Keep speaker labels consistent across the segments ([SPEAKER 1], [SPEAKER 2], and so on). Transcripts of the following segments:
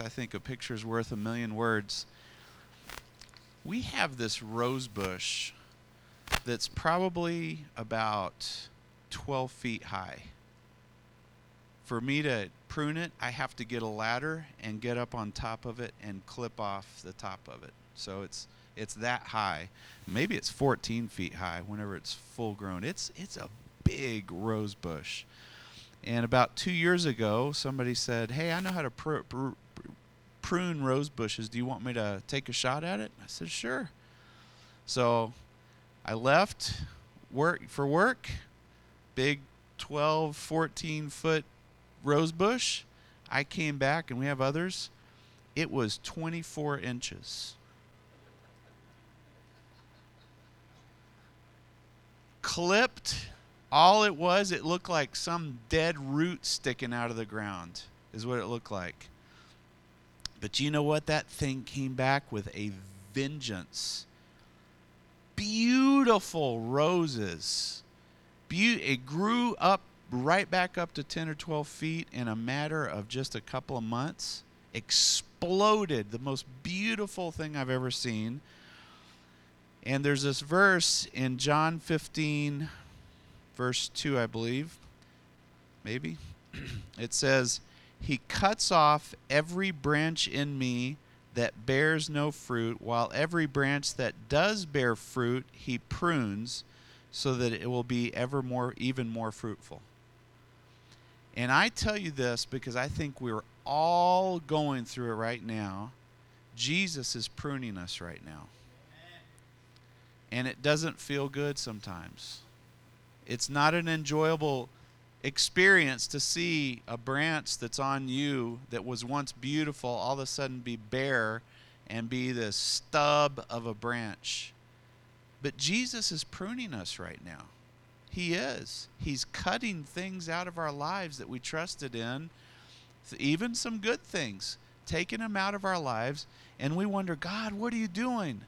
[SPEAKER 1] I think a picture's worth a million words. We have this rose bush that's probably about 12 feet high. For me to prune it, I have to get a ladder and get up on top of it and clip off the top of it. So it's it's that high. Maybe it's 14 feet high whenever it's full grown. It's it's a big rose bush. And about two years ago, somebody said, "Hey, I know how to pr- pr- prune rose bushes. Do you want me to take a shot at it?" I said, "Sure." So I left work for work, big 12, 14 foot rose bush. I came back, and we have others. It was 24 inches. Clipped, all it was, it looked like some dead root sticking out of the ground, is what it looked like. But you know what? That thing came back with a vengeance. Beautiful roses. Be- it grew up right back up to 10 or 12 feet in a matter of just a couple of months. Exploded. The most beautiful thing I've ever seen. And there's this verse in John 15, verse 2, I believe. Maybe. it says, He cuts off every branch in me that bears no fruit, while every branch that does bear fruit, He prunes so that it will be ever more, even more fruitful. And I tell you this because I think we're all going through it right now. Jesus is pruning us right now. And it doesn't feel good sometimes. It's not an enjoyable experience to see a branch that's on you that was once beautiful all of a sudden be bare and be the stub of a branch. But Jesus is pruning us right now. He is. He's cutting things out of our lives that we trusted in, even some good things, taking them out of our lives, and we wonder, God, what are you doing?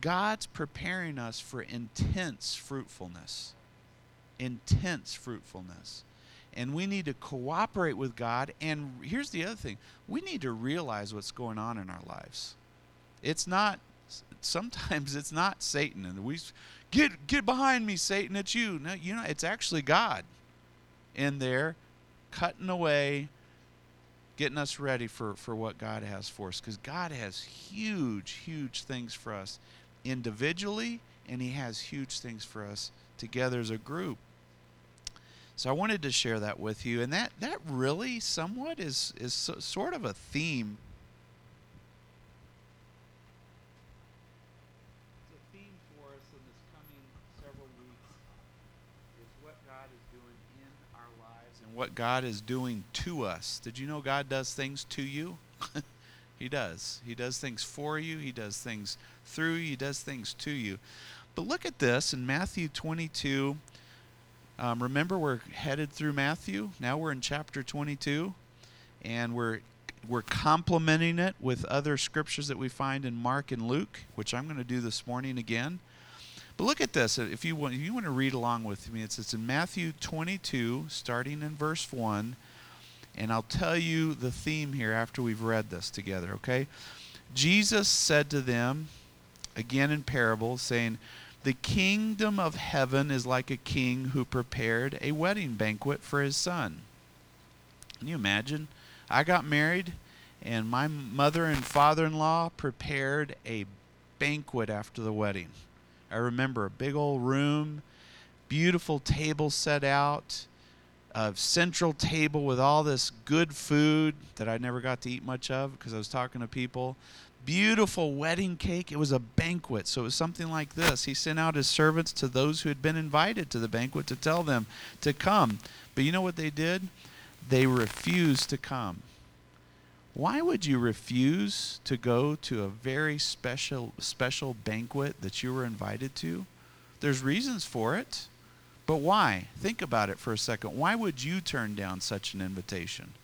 [SPEAKER 1] God's preparing us for intense fruitfulness. Intense fruitfulness. And we need to cooperate with God. And here's the other thing we need to realize what's going on in our lives. It's not, sometimes it's not Satan. And we, get, get behind me, Satan, it's you. No, you know, it's actually God in there cutting away, getting us ready for, for what God has for us. Because God has huge, huge things for us individually, and He has huge things for us together as a group. So I wanted to share that with you, and that that really somewhat is is so, sort of a theme. A theme for us in this coming several weeks is what God is doing in our lives and what God is doing to us. Did you know God does things to you? he does. He does things for you. He does things through you. He does things to you. But look at this in Matthew 22 um, remember, we're headed through Matthew. Now we're in chapter 22, and we're we're complementing it with other scriptures that we find in Mark and Luke, which I'm going to do this morning again. But look at this. If you want, if you want to read along with me, it's, it's in Matthew 22, starting in verse 1. And I'll tell you the theme here after we've read this together, okay? Jesus said to them, again in parables, saying, the kingdom of heaven is like a king who prepared a wedding banquet for his son. Can you imagine? I got married, and my mother and father in law prepared a banquet after the wedding. I remember a big old room, beautiful table set out, a central table with all this good food that I never got to eat much of because I was talking to people beautiful wedding cake. It was a banquet. So it was something like this. He sent out his servants to those who had been invited to the banquet to tell them to come. But you know what they did? They refused to come. Why would you refuse to go to a very special special banquet that you were invited to? There's reasons for it. But why? Think about it for a second. Why would you turn down such an invitation?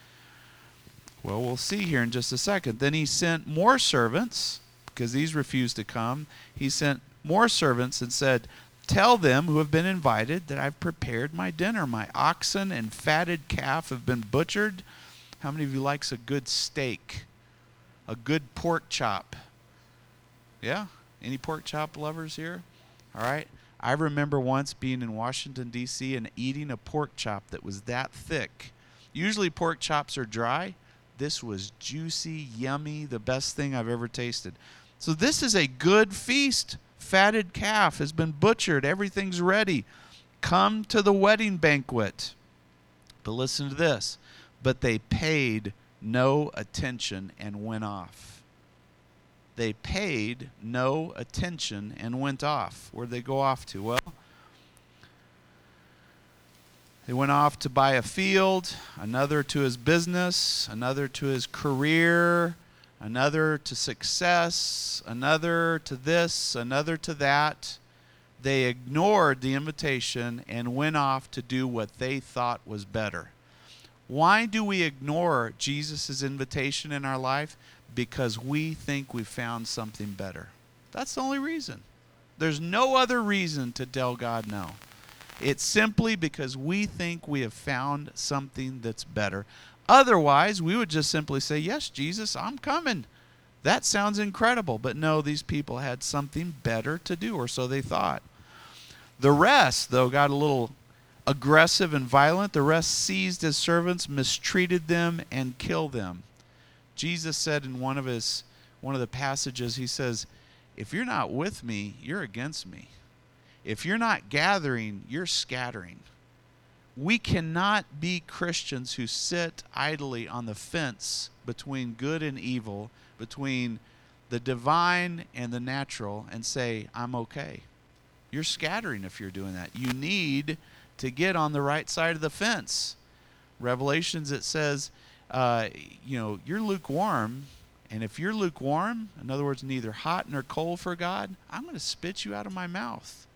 [SPEAKER 1] Well, we'll see here in just a second. Then he sent more servants, because these refused to come. He sent more servants and said, Tell them who have been invited that I've prepared my dinner. My oxen and fatted calf have been butchered. How many of you likes a good steak? a good pork chop. Yeah? Any pork chop lovers here? All right. I remember once being in Washington, D.C., and eating a pork chop that was that thick. Usually, pork chops are dry. This was juicy, yummy, the best thing I've ever tasted. So, this is a good feast. Fatted calf has been butchered, everything's ready. Come to the wedding banquet. But listen to this. But they paid no attention and went off they paid no attention and went off. Where'd they go off to? Well, they went off to buy a field, another to his business, another to his career, another to success, another to this, another to that. They ignored the invitation and went off to do what they thought was better. Why do we ignore Jesus' invitation in our life? because we think we found something better. That's the only reason. There's no other reason to tell God no. It's simply because we think we have found something that's better. Otherwise, we would just simply say, Yes, Jesus, I'm coming. That sounds incredible. But no, these people had something better to do, or so they thought. The rest, though, got a little aggressive and violent. The rest seized his servants, mistreated them, and killed them. Jesus said in one of his one of the passages, he says, If you're not with me, you're against me. If you're not gathering, you're scattering. We cannot be Christians who sit idly on the fence between good and evil, between the divine and the natural, and say, I'm okay. You're scattering if you're doing that. You need to get on the right side of the fence. Revelations, it says, uh, you know, you're lukewarm. And if you're lukewarm, in other words, neither hot nor cold for God, I'm going to spit you out of my mouth.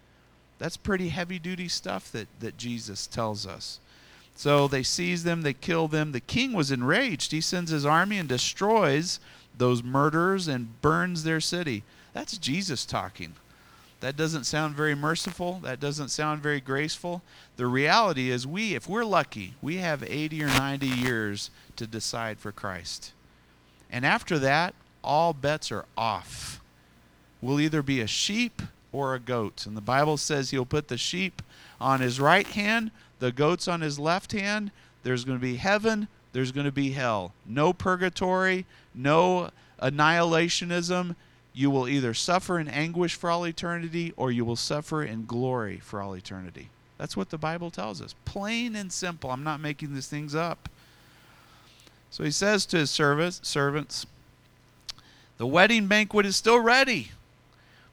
[SPEAKER 1] That's pretty heavy duty stuff that, that Jesus tells us. So they seize them, they kill them. The king was enraged. He sends his army and destroys those murderers and burns their city. That's Jesus talking. That doesn't sound very merciful. That doesn't sound very graceful. The reality is, we, if we're lucky, we have 80 or 90 years to decide for Christ. And after that, all bets are off. We'll either be a sheep or a goat. And the Bible says he'll put the sheep on his right hand, the goats on his left hand. There's going to be heaven, there's going to be hell. No purgatory, no annihilationism, you will either suffer in anguish for all eternity or you will suffer in glory for all eternity. That's what the Bible tells us. Plain and simple. I'm not making these things up. So he says to his servants, servants, the wedding banquet is still ready,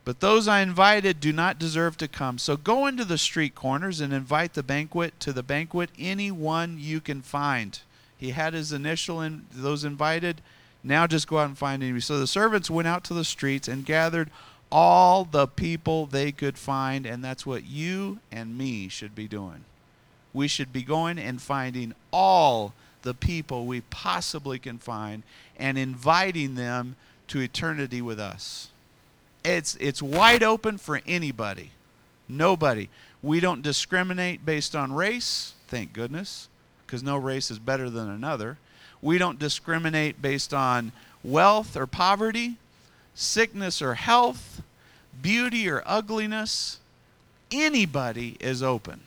[SPEAKER 1] but those I invited do not deserve to come. So go into the street corners and invite the banquet to the banquet anyone you can find. He had his initial in those invited now just go out and find anybody. So the servants went out to the streets and gathered all the people they could find, and that's what you and me should be doing. We should be going and finding all the people we possibly can find and inviting them to eternity with us. It's it's wide open for anybody. Nobody. We don't discriminate based on race, thank goodness, because no race is better than another. We don't discriminate based on wealth or poverty, sickness or health, beauty or ugliness. Anybody is open,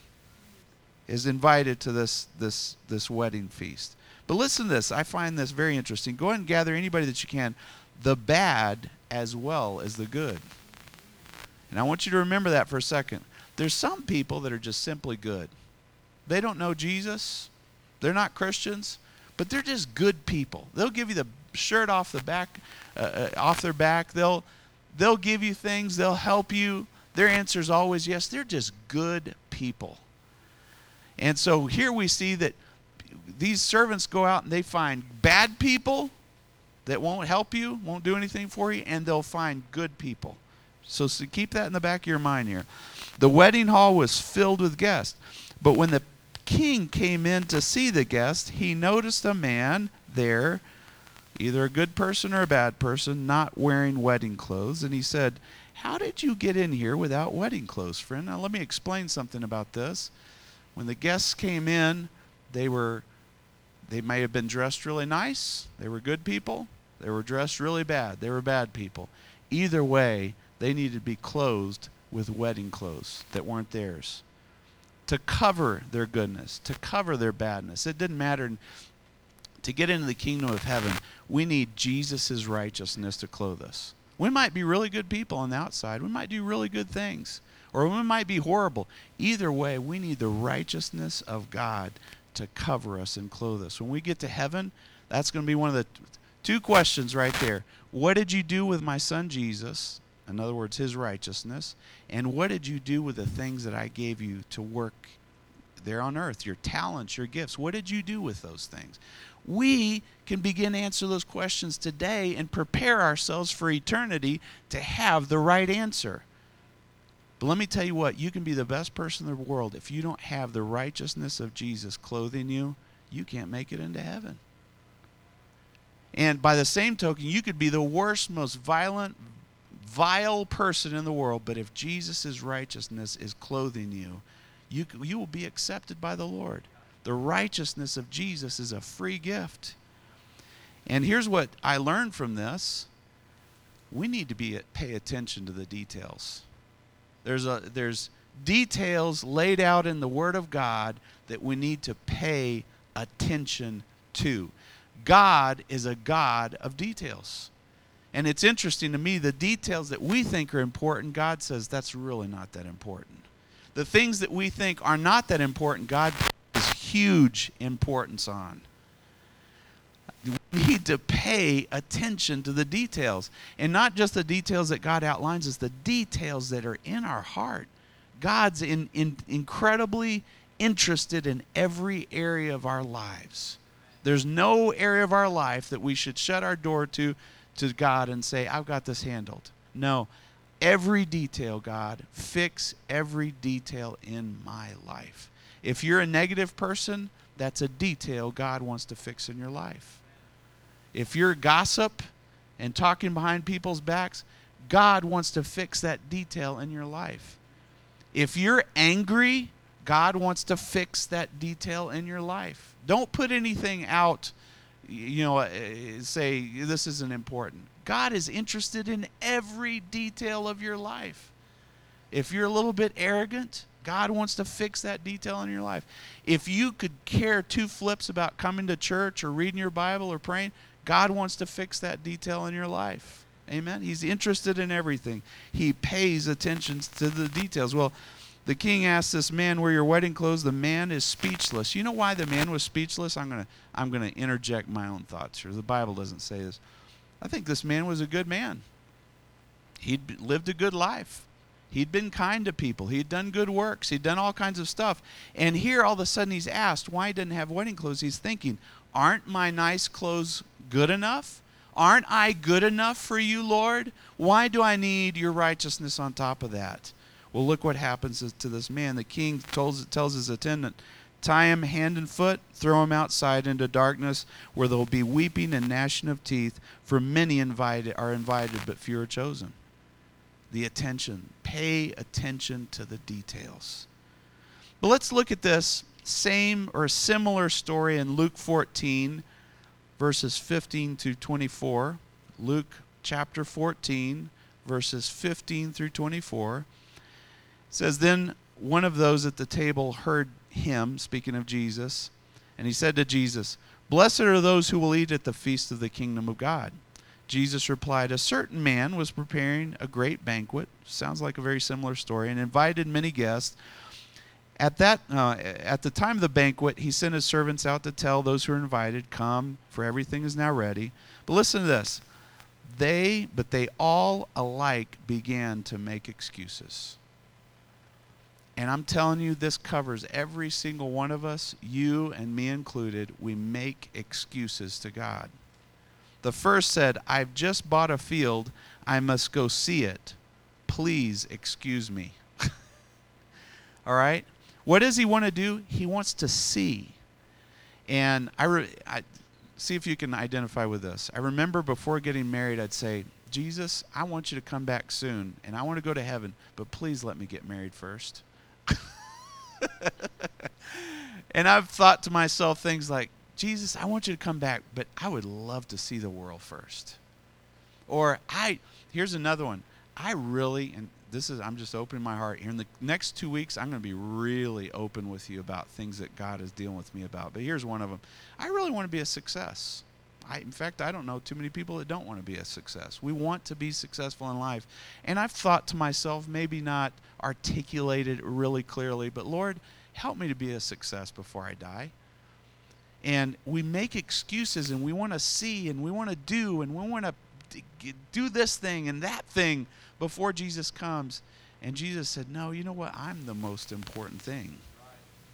[SPEAKER 1] is invited to this, this, this wedding feast. But listen to this. I find this very interesting. Go ahead and gather anybody that you can, the bad as well as the good. And I want you to remember that for a second. There's some people that are just simply good. They don't know Jesus. They're not Christians but they're just good people. They'll give you the shirt off the back, uh, uh, off their back. They'll they'll give you things. They'll help you. Their answer is always yes. They're just good people. And so here we see that these servants go out and they find bad people that won't help you, won't do anything for you, and they'll find good people. So, so keep that in the back of your mind here. The wedding hall was filled with guests. But when the king came in to see the guest, he noticed a man there, either a good person or a bad person, not wearing wedding clothes. And he said, How did you get in here without wedding clothes, friend? Now, let me explain something about this. When the guests came in, they were. They may have been dressed really nice. They were good people. They were dressed really bad. They were bad people. Either way, they needed to be clothed with wedding clothes that weren't theirs to cover their goodness, to cover their badness. It didn't matter. To get into the kingdom of heaven, we need Jesus' righteousness to clothe us. We might be really good people on the outside. We might do really good things. Or we might be horrible. Either way, we need the righteousness of God to cover us and clothe us. When we get to heaven, that's going to be one of the two questions right there. What did you do with my son Jesus? In other words, his righteousness. And what did you do with the things that I gave you to work there on earth? Your talents, your gifts. What did you do with those things? We can begin to answer those questions today and prepare ourselves for eternity to have the right answer. But let me tell you what, you can be the best person in the world. If you don't have the righteousness of Jesus clothing you, you can't make it into heaven. And by the same token, you could be the worst, most violent, vile person in the world, but if Jesus' righteousness is clothing you, you, you will be accepted by the Lord. The righteousness of Jesus is a free gift. And here's what I learned from this we need to be uh, pay attention to the details. There's, a, there's details laid out in the Word of God that we need to pay attention to. God is a God of details. And it's interesting to me, the details that we think are important, God says that's really not that important. The things that we think are not that important, God has huge importance on. We need to pay attention to the details. And not just the details that God outlines, it's the details that are in our heart. God's in, in, incredibly interested in every area of our lives. There's no area of our life that we should shut our door to to God and say, I've got this handled. No, every detail, God, fix every detail in my life. If you're a negative person, that's a detail God wants to fix in your life. If you're gossip and talking behind people's backs, God wants to fix that detail in your life. If you're angry, God wants to fix that detail in your life. Don't put anything out you know, uh, say this isn't important. God is interested in every detail of your life. If you're a little bit arrogant, God wants to fix that detail in your life. If you could care two flips about coming to church or reading your Bible or praying, God wants to fix that detail in your life. Amen. He's interested in everything. He pays attention to the details. Well, the king asks this man, Where your wedding clothes? The man is speechless. You know why the man was speechless? I'm going to I'm going to interject my own thoughts here. The Bible doesn't say this. I think this man was a good man. He'd lived a good life. He'd been kind to people. He'd done good works. He'd done all kinds of stuff. And here, all of a sudden, he's asked why he doesn't have wedding clothes. He's thinking, Aren't my nice clothes good enough? Aren't I good enough for you, Lord? Why do I need your righteousness on top of that? Well, look what happens to this man. The king tells, tells his attendant, Tie him hand and foot, throw him outside into darkness, where there will be weeping and gnashing of teeth, for many invited are invited, but few are chosen. The attention. Pay attention to the details. But let's look at this same or similar story in Luke 14, verses 15 to 24. Luke chapter 14, verses 15 through 24 says, Then one of those at the table heard him, speaking of Jesus, and he said to Jesus, Blessed are those who will eat at the feast of the kingdom of God. Jesus replied, A certain man was preparing a great banquet, sounds like a very similar story, and invited many guests. At that, uh, at the time of the banquet, he sent his servants out to tell those who were invited, "Come, for everything is now ready." But listen to this: they, but they all alike began to make excuses. And I'm telling you, this covers every single one of us, you and me included. We make excuses to God. The first said, I've just bought a field. I must go see it. Please excuse me. All right? What does he want to do? He wants to see. And I, re- I see if you can identify with this. I remember before getting married, I'd say, Jesus, I want you to come back soon, and I want to go to heaven, but please let me get married first. and I've thought to myself things like, Jesus, I want you to come back, but I would love to see the world first. Or I here's another one. I really and this is I'm just opening my heart here in the next 2 weeks I'm going to be really open with you about things that God is dealing with me about. But here's one of them. I really want to be a success. I, in fact, I don't know too many people that don't want to be a success. We want to be successful in life. And I've thought to myself, maybe not articulated really clearly, but Lord, help me to be a success before I die. And we make excuses and we want to see and we want to do and we want to do this thing and that thing before Jesus comes. And Jesus said, No, you know what? I'm the most important thing.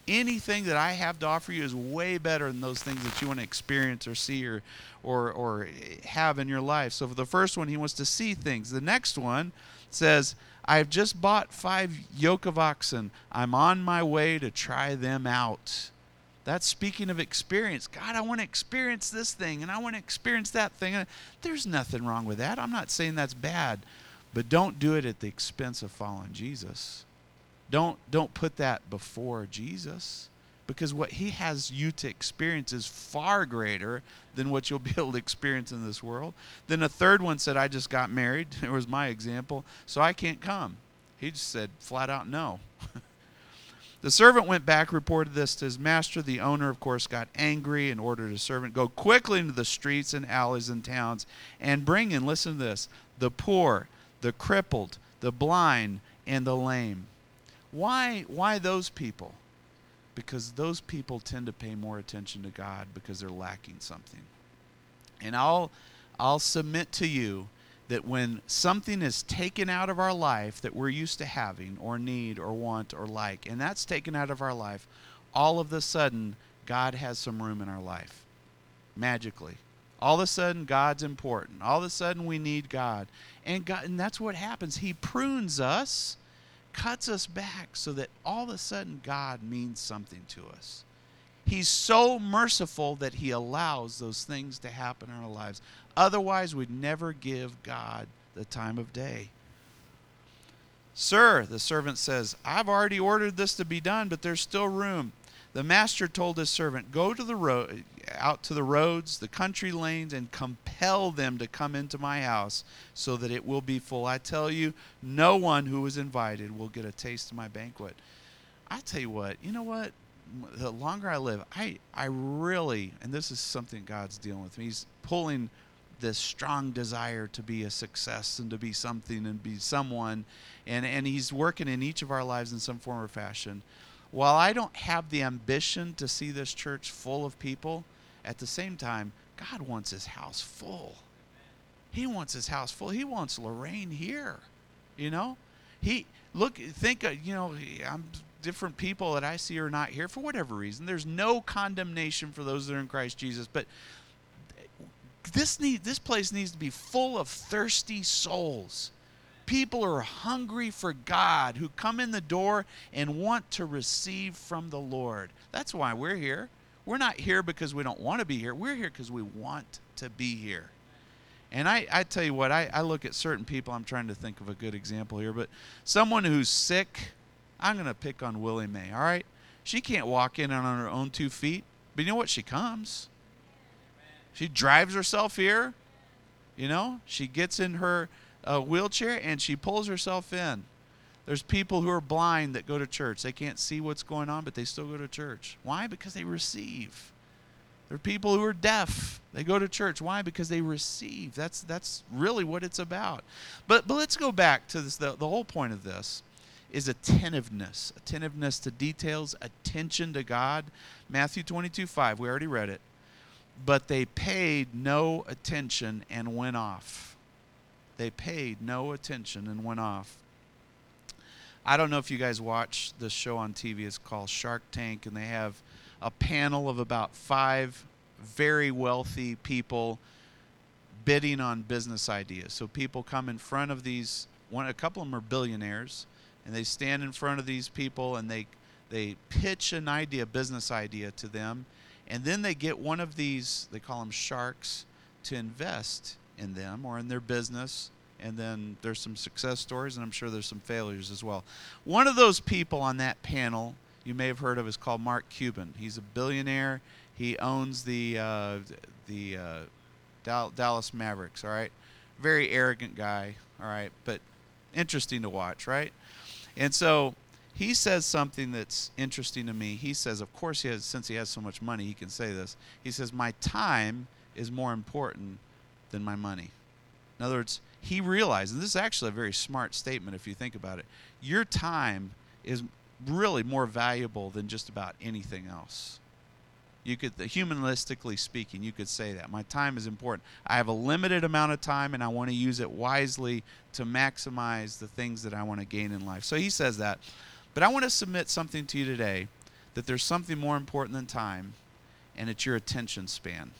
[SPEAKER 1] Anything that I have to offer you is way better than those things that you want to experience or see or, or, or have in your life. So, for the first one, he wants to see things. The next one says, I've just bought five yoke of oxen. I'm on my way to try them out. That's speaking of experience. God, I want to experience this thing and I want to experience that thing. There's nothing wrong with that. I'm not saying that's bad, but don't do it at the expense of following Jesus. Don't don't put that before Jesus because what he has you to experience is far greater than what you'll be able to experience in this world. Then a third one said, I just got married. It was my example, so I can't come. He just said flat out no. The servant went back, reported this to his master. The owner, of course, got angry and ordered his servant go quickly into the streets and alleys and towns and bring in, listen to this, the poor, the crippled, the blind, and the lame. Why, why those people? Because those people tend to pay more attention to God because they're lacking something. And I'll, I'll submit to you that when something is taken out of our life that we're used to having or need or want or like, and that's taken out of our life, all of a sudden, God has some room in our life. Magically. All of a sudden, God's important. All of a sudden, we need God. And, God, and that's what happens. He prunes us, cuts us back so that all of a sudden, God means something to us. He's so merciful that He allows those things to happen in our lives. Otherwise, we'd never give God the time of day. Sir, the servant says, I've already ordered this to be done, but there's still room. The master told his servant, Go to the road out to the roads, the country lanes, and compel them to come into my house so that it will be full. I tell you, no one who is invited will get a taste of my banquet. I tell you what, you know what? The longer I live, I, I really, and this is something God's dealing with me, He's pulling this strong desire to be a success and to be something and be someone. And, and He's working in each of our lives in some form or fashion. While I don't have the ambition to see this church full of people, at the same time, God wants His house full. He wants His house full. He wants Lorraine here. You know? He, look, think, uh, you know, I'm different people that I see are not here for whatever reason. There's no condemnation for those that are in Christ Jesus, but this need this place needs to be full of thirsty souls people are hungry for god who come in the door and want to receive from the lord. That's why we're here. We're not here because we don't want to be here. We're here because we want to be here. And I, I tell you what I, I look at certain people i'm trying to think of a good example here but someone who's sick i'm going to pick on willie mae all right? She can't walk in on her own two feet but you know what? She comes. She drives herself here. You know, she gets in her uh, wheelchair and she pulls herself in. There's people who are blind that go to church. They can't see what's going on, but they still go to church. Why? Because they receive. There are people who are deaf. They go to church. Why? Because they receive. That's that's really what it's about. But but let's go back to this. The, the whole point of this is attentiveness. Attentiveness to details, attention to God. Matthew 22, 5. We already read it but they paid no attention and went off. They paid no attention and went off. I don't know if you guys watch this show on TV. It's called Shark Tank, and they have a panel of about five very wealthy people bidding on business ideas. So people come in front of these. One, a couple of them are billionaires, and they stand in front of these people and they they pitch an idea, business idea to them, and then they get one of these, they call them sharks, to invest in them or in their business. And then there's some success stories, and I'm sure there's some failures as well. One of those people on that panel you may have heard of is called Mark Cuban. He's a billionaire. He owns the uh, the uh, Dal- Dallas Mavericks. All right, very arrogant guy. All right, but interesting to watch, right? And so he says something that's interesting to me. He says, of course, he has since he has so much money, he can say this. He says, "My time is more important than my money." In other words, he realized, and this is actually a very smart statement if you think about it. Your time is really more valuable than just about anything else. You could, humanistically speaking, you could say that. My time is important. I have a limited amount of time and I want to use it wisely to maximize the things that I want to gain in life. So he says that. But I want to submit something to you today that there's something more important than time, and it's your attention span.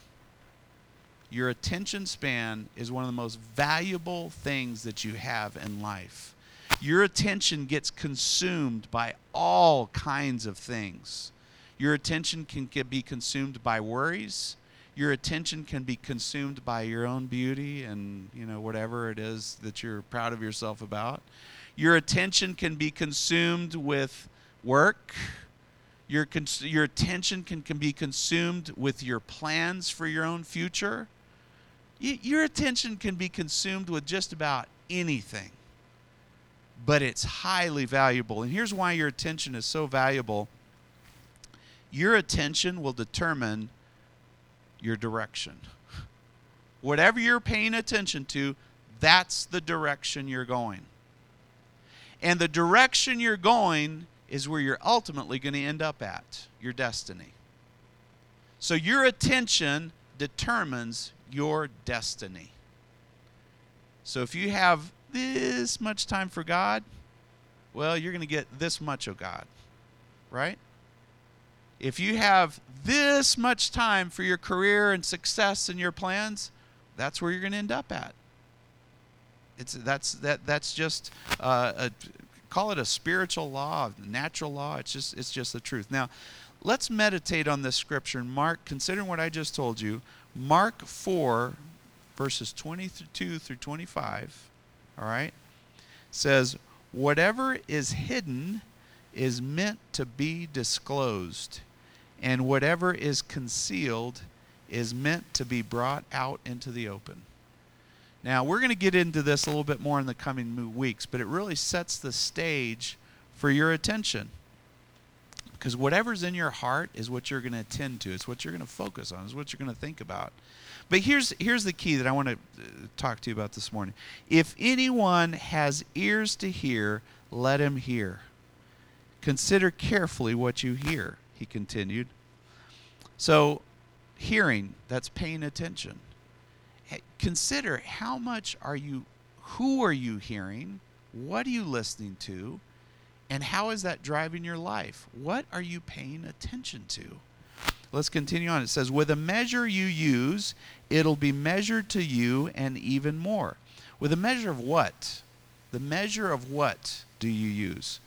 [SPEAKER 1] Your attention span is one of the most valuable things that you have in life. Your attention gets consumed by all kinds of things. Your attention can be consumed by worries. Your attention can be consumed by your own beauty and you know whatever it is that you're proud of yourself about. Your attention can be consumed with work. Your, cons- your attention can, can be consumed with your plans for your own future. Your attention can be consumed with just about anything, but it's highly valuable. And here's why your attention is so valuable your attention will determine your direction. Whatever you're paying attention to, that's the direction you're going. And the direction you're going is where you're ultimately going to end up at, your destiny. So your attention determines your destiny. So if you have this much time for God, well, you're going to get this much of God, right? If you have this much time for your career and success and your plans, that's where you're going to end up at. It's that's that that's just uh, a, call it a spiritual law, a natural law. It's just it's just the truth. Now, let's meditate on this scripture. Mark, considering what I just told you, Mark four, verses twenty-two through twenty-five. All right, says whatever is hidden is meant to be disclosed, and whatever is concealed is meant to be brought out into the open. Now, we're going to get into this a little bit more in the coming weeks, but it really sets the stage for your attention. Because whatever's in your heart is what you're going to attend to, it's what you're going to focus on, It's what you're going to think about. But here's, here's the key that I want to uh, talk to you about this morning. If anyone has ears to hear, let him hear. Consider carefully what you hear, he continued. So, hearing, that's paying attention. Consider how much are you, who are you hearing? What are you listening to? And how is that driving your life? What are you paying attention to? Let's continue on. It says, With a measure you use, it'll be measured to you and even more. With a measure of what? The measure of what do you use?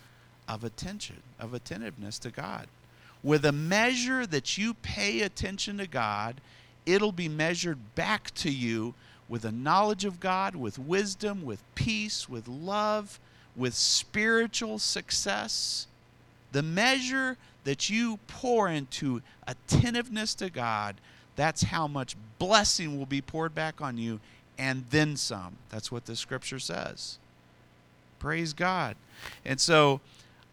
[SPEAKER 1] of attention, of attentiveness to God. With a measure that you pay attention to God, it'll be measured back to you with a knowledge of God, with wisdom, with peace, with love, with spiritual success. The measure that you pour into attentiveness to God, that's how much blessing will be poured back on you and then some. That's what the scripture says. Praise God. And so,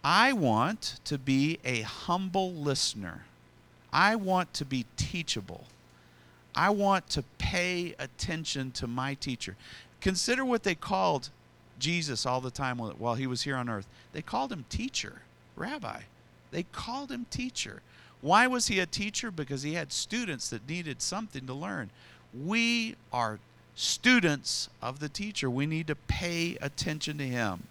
[SPEAKER 1] I want to be a humble listener. I want to be teachable. I want to pay attention to my teacher. Consider what they called Jesus all the time while he was here on earth. They called him teacher, rabbi. They called him teacher. Why was he a teacher? Because he had students that needed something to learn. We are students of the teacher. We need to pay attention to him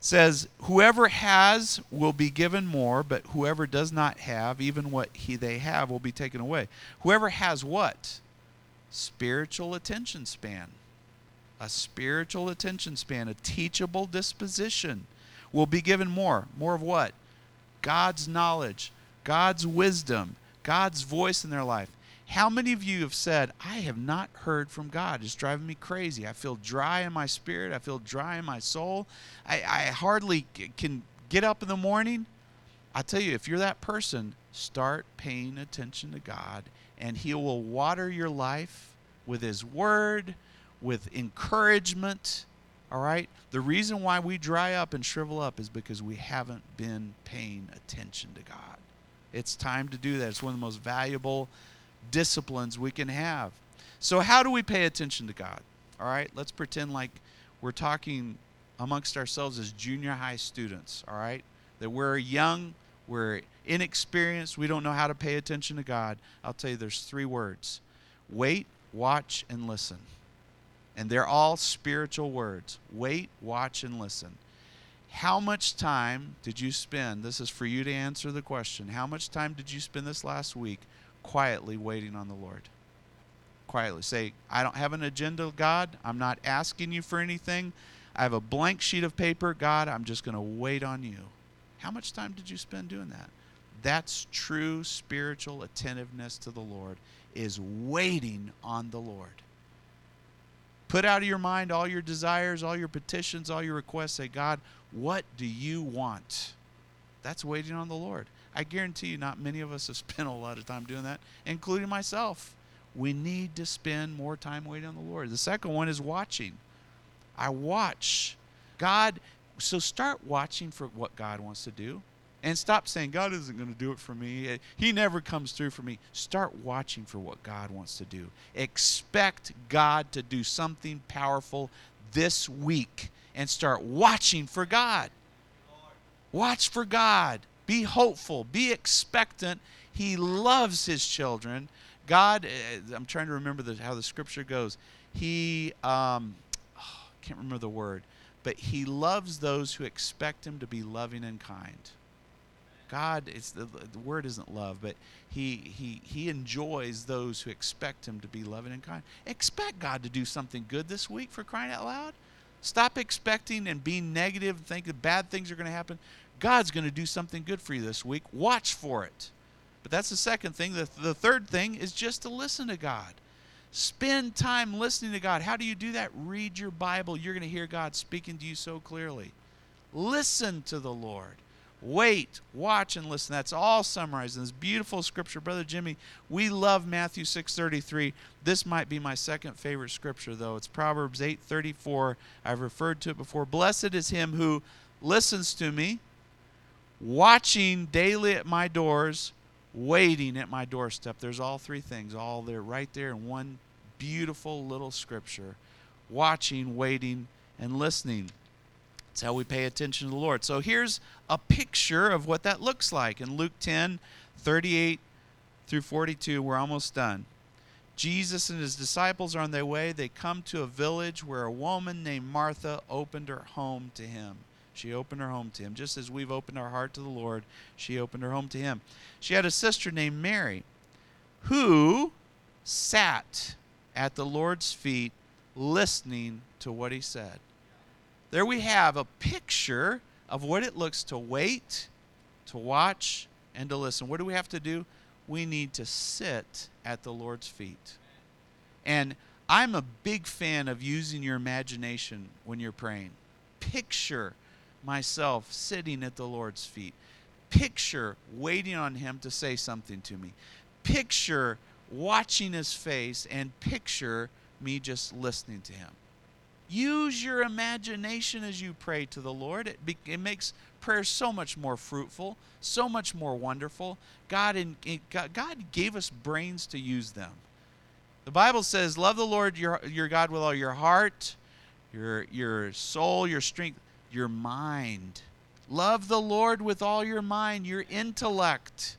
[SPEAKER 1] says, Whoever has will be given more, but whoever does not have, even what he they have, will be taken away. Whoever has what? Spiritual attention span. A spiritual attention span, a teachable disposition will be given more. More of what? God's knowledge, God's wisdom, God's voice in their life. How many of you have said, I have not heard from God? It's driving me crazy. I feel dry in my spirit. I feel dry in my soul. I, I hardly can get up in the morning. I tell you, if you're that person, start paying attention to God, and He will water your life with His Word, with encouragement. All right? The reason why we dry up and shrivel up is because we haven't been paying attention to God. It's time to do that. It's one of the most valuable disciplines we can have. So, how do we pay attention to God? All right? Let's pretend like we're talking amongst ourselves as junior high students. All right? That we're young, we're inexperienced, we don't know how to pay attention to God. I'll tell you, there's three words wait, watch, and listen. And they're all spiritual words wait, watch, and listen. How much time did you spend? This is for you to answer the question. How much time did you spend this last week quietly waiting on the Lord? Quietly say, I don't have an agenda, God. I'm not asking you for anything. I have a blank sheet of paper. God, I'm just going to wait on you. How much time did you spend doing that? That's true spiritual attentiveness to the Lord is waiting on the Lord. Put out of your mind all your desires, all your petitions, all your requests. Say, God, what do you want? That's waiting on the Lord. I guarantee you, not many of us have spent a lot of time doing that, including myself. We need to spend more time waiting on the Lord. The second one is watching. I watch. God, so start watching for what God wants to do. And stop saying, God isn't going to do it for me. He never comes through for me. Start watching for what God wants to do. Expect God to do something powerful this week and start watching for God. Watch for God. Be hopeful. Be expectant. He loves his children. God, eh, I'm trying to remember the, how the scripture goes. He, um, oh, can't remember the word, but he loves those who expect him to be loving and kind. God, the, the word isn't love, but he he he enjoys those who expect him to be loving and kind. Expect God to do something good this week for crying out loud. Stop expecting and being negative and thinking bad things are going to happen. God's going to do something good for you this week. Watch for it. But that's the second thing. The, the third thing is just to listen to God. Spend time listening to God. How do you do that? Read your Bible. You're going to hear God speaking to you so clearly. Listen to the Lord. Wait, watch, and listen. That's all summarized in this beautiful scripture. Brother Jimmy, we love Matthew 6.33. This might be my second favorite scripture, though. It's Proverbs 8.34. I've referred to it before. Blessed is him who listens to me, watching daily at my doors, waiting at my doorstep. There's all three things, all there, right there in one beautiful little scripture. Watching, waiting, and listening. It's how we pay attention to the Lord. So here's a picture of what that looks like. In Luke 10 38 through 42, we're almost done. Jesus and his disciples are on their way. They come to a village where a woman named Martha opened her home to him. She opened her home to him. Just as we've opened our heart to the Lord, she opened her home to him. She had a sister named Mary who sat at the Lord's feet listening to what he said. There we have a picture of what it looks to wait, to watch, and to listen. What do we have to do? We need to sit at the Lord's feet. And I'm a big fan of using your imagination when you're praying. Picture myself sitting at the Lord's feet. Picture waiting on Him to say something to me. Picture watching His face and picture me just listening to Him. Use your imagination as you pray to the Lord. It, be, it makes prayer so much more fruitful, so much more wonderful. God, in, God gave us brains to use them. The Bible says, Love the Lord your, your God with all your heart, your, your soul, your strength, your mind. Love the Lord with all your mind, your intellect.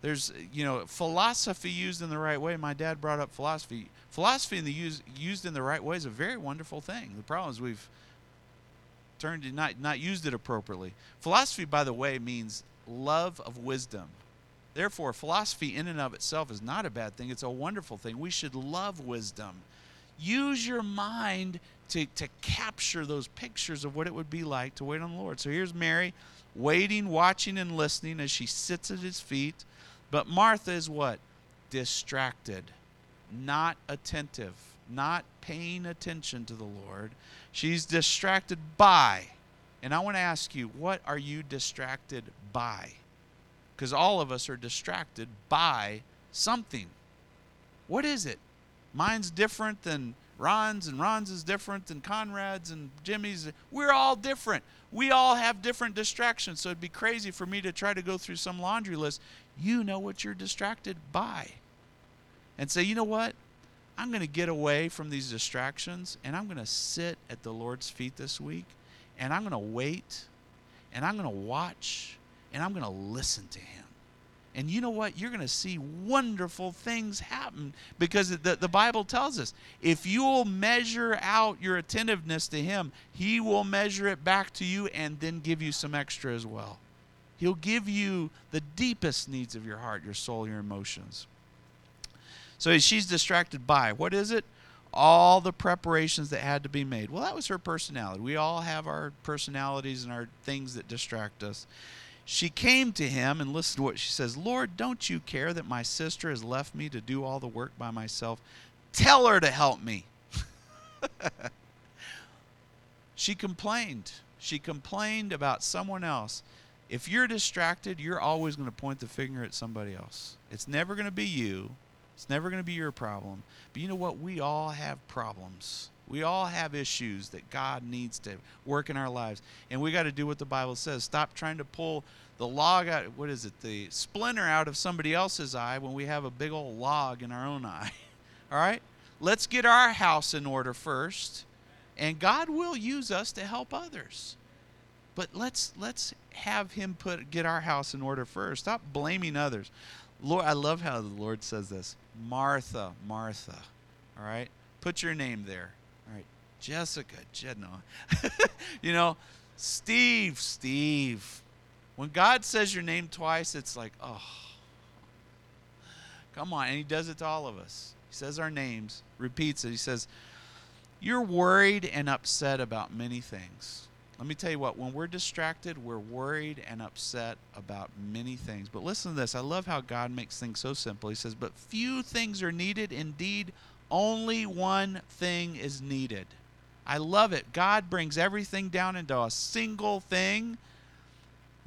[SPEAKER 1] There's, you know, philosophy used in the right way. My dad brought up philosophy philosophy in the use, used in the right way is a very wonderful thing. The problem is we've turned to not not used it appropriately. Philosophy, by the way, means love of wisdom. Therefore, philosophy in and of itself is not a bad thing. It's a wonderful thing. We should love wisdom. Use your mind to, to capture those pictures of what it would be like to wait on the Lord. So here's Mary waiting, watching, and listening as she sits at his feet. But Martha is what? Distracted not attentive, not paying attention to the Lord. She's distracted by And I want to ask you, what are you distracted by? Because all of us are distracted by something. What is it? Mine's different than Ron's, and Ron's is different than Conrad's and Jimmy's. We're all different. We all have different distractions. So it'd be crazy for me to try to go through some laundry list. You know what you're distracted by. And say, you know what? I'm going to get away from these distractions and I'm going to sit at the Lord's feet this week and I'm going to wait and I'm going to watch and I'm going to listen to Him. And you know what? You're going to see wonderful things happen because the, the Bible tells us if you will measure out your attentiveness to Him, He will measure it back to you and then give you some extra as well. He'll give you the deepest needs of your heart, your soul, your emotions. So she's distracted by what is it? All the preparations that had to be made. Well, that was her personality. We all have our personalities and our things that distract us. She came to him and listened to what she says Lord, don't you care that my sister has left me to do all the work by myself? Tell her to help me. she complained. She complained about someone else. If you're distracted, you're always going to point the finger at somebody else. It's never going to be you. It's never going to be your problem. But you know what? We all have problems. We all have issues that God needs to work in our lives. And we got to do what the Bible says. Stop trying to pull the log out, what is it, the splinter out of somebody else's eye when we have a big old log in our own eye. all right? Let's get our house in order first, and God will use us to help others. But let's let's have him put get our house in order first. Stop blaming others. Lord, I love how the Lord says this. Martha, Martha. All right? Put your name there. Jessica, Jedno. you know, Steve, Steve. When God says your name twice, it's like, oh, come on. And He does it to all of us. He says our names, repeats it. He says, You're worried and upset about many things. Let me tell you what, when we're distracted, we're worried and upset about many things. But listen to this. I love how God makes things so simple. He says, But few things are needed. Indeed, only one thing is needed. I love it. God brings everything down into a single thing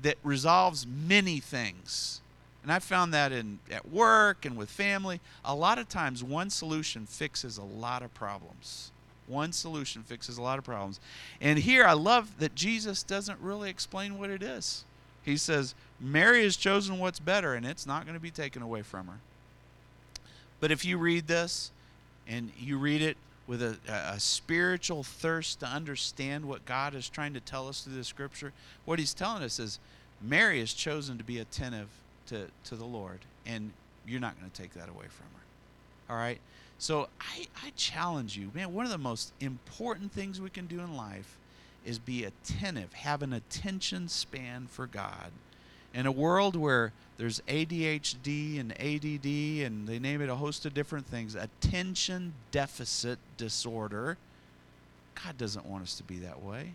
[SPEAKER 1] that resolves many things. And I found that in at work and with family. A lot of times one solution fixes a lot of problems. One solution fixes a lot of problems. And here I love that Jesus doesn't really explain what it is. He says, Mary has chosen what's better, and it's not going to be taken away from her. But if you read this and you read it with a, a, spiritual thirst to understand what God is trying to tell us through the scripture, what he's telling us is Mary has chosen to be attentive to, to the Lord, and you're not going to take that away from her. All right? So I, I challenge you, man, one of the most important things we can do in life is be attentive, have an attention span for God. In a world where there's ADHD and ADD and they name it a host of different things, attention deficit disorder, God doesn't want us to be that way.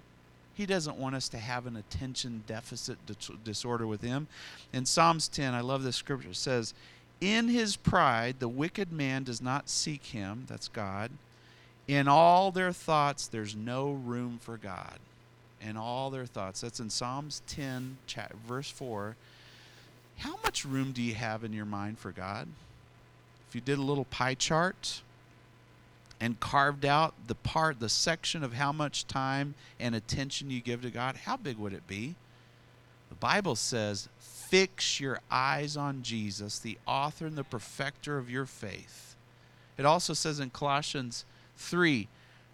[SPEAKER 1] He doesn't want us to have an attention deficit disorder with Him. In Psalms 10, I love this scripture, it says, in his pride, the wicked man does not seek him, that's God. In all their thoughts, there's no room for God. In all their thoughts. That's in Psalms 10, verse 4. How much room do you have in your mind for God? If you did a little pie chart and carved out the part, the section of how much time and attention you give to God, how big would it be? The Bible says fix your eyes on Jesus, the author and the perfecter of your faith. It also says in Colossians 3,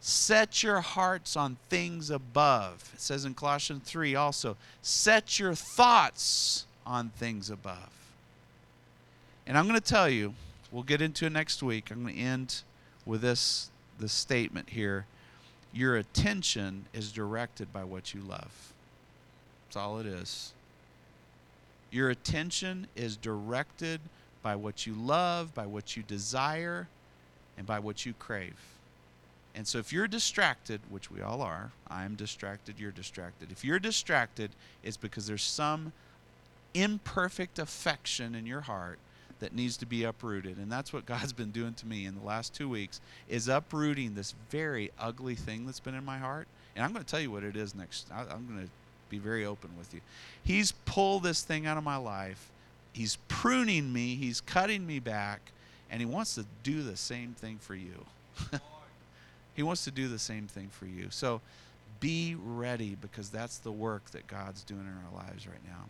[SPEAKER 1] set your hearts on things above. It says in Colossians 3 also, set your thoughts on things above. And I'm going to tell you, we'll get into it next week. I'm going to end with this, this statement here. Your attention is directed by what you love. That's all it is. Your attention is directed by what you love, by what you desire, and by what you crave. And so if you're distracted, which we all are, I'm distracted, you're distracted. If you're distracted, it's because there's some imperfect affection in your heart that needs to be uprooted. And that's what God's been doing to me in the last 2 weeks is uprooting this very ugly thing that's been in my heart And I'm going to tell you what it is next. I, I'm going to be very open with you. He's pulled this thing out of my life. He's pruning me. He's cutting me back, and he wants to do the same thing for you. he wants to do the same thing for you. So be ready because that's the work that God's doing in our lives right now.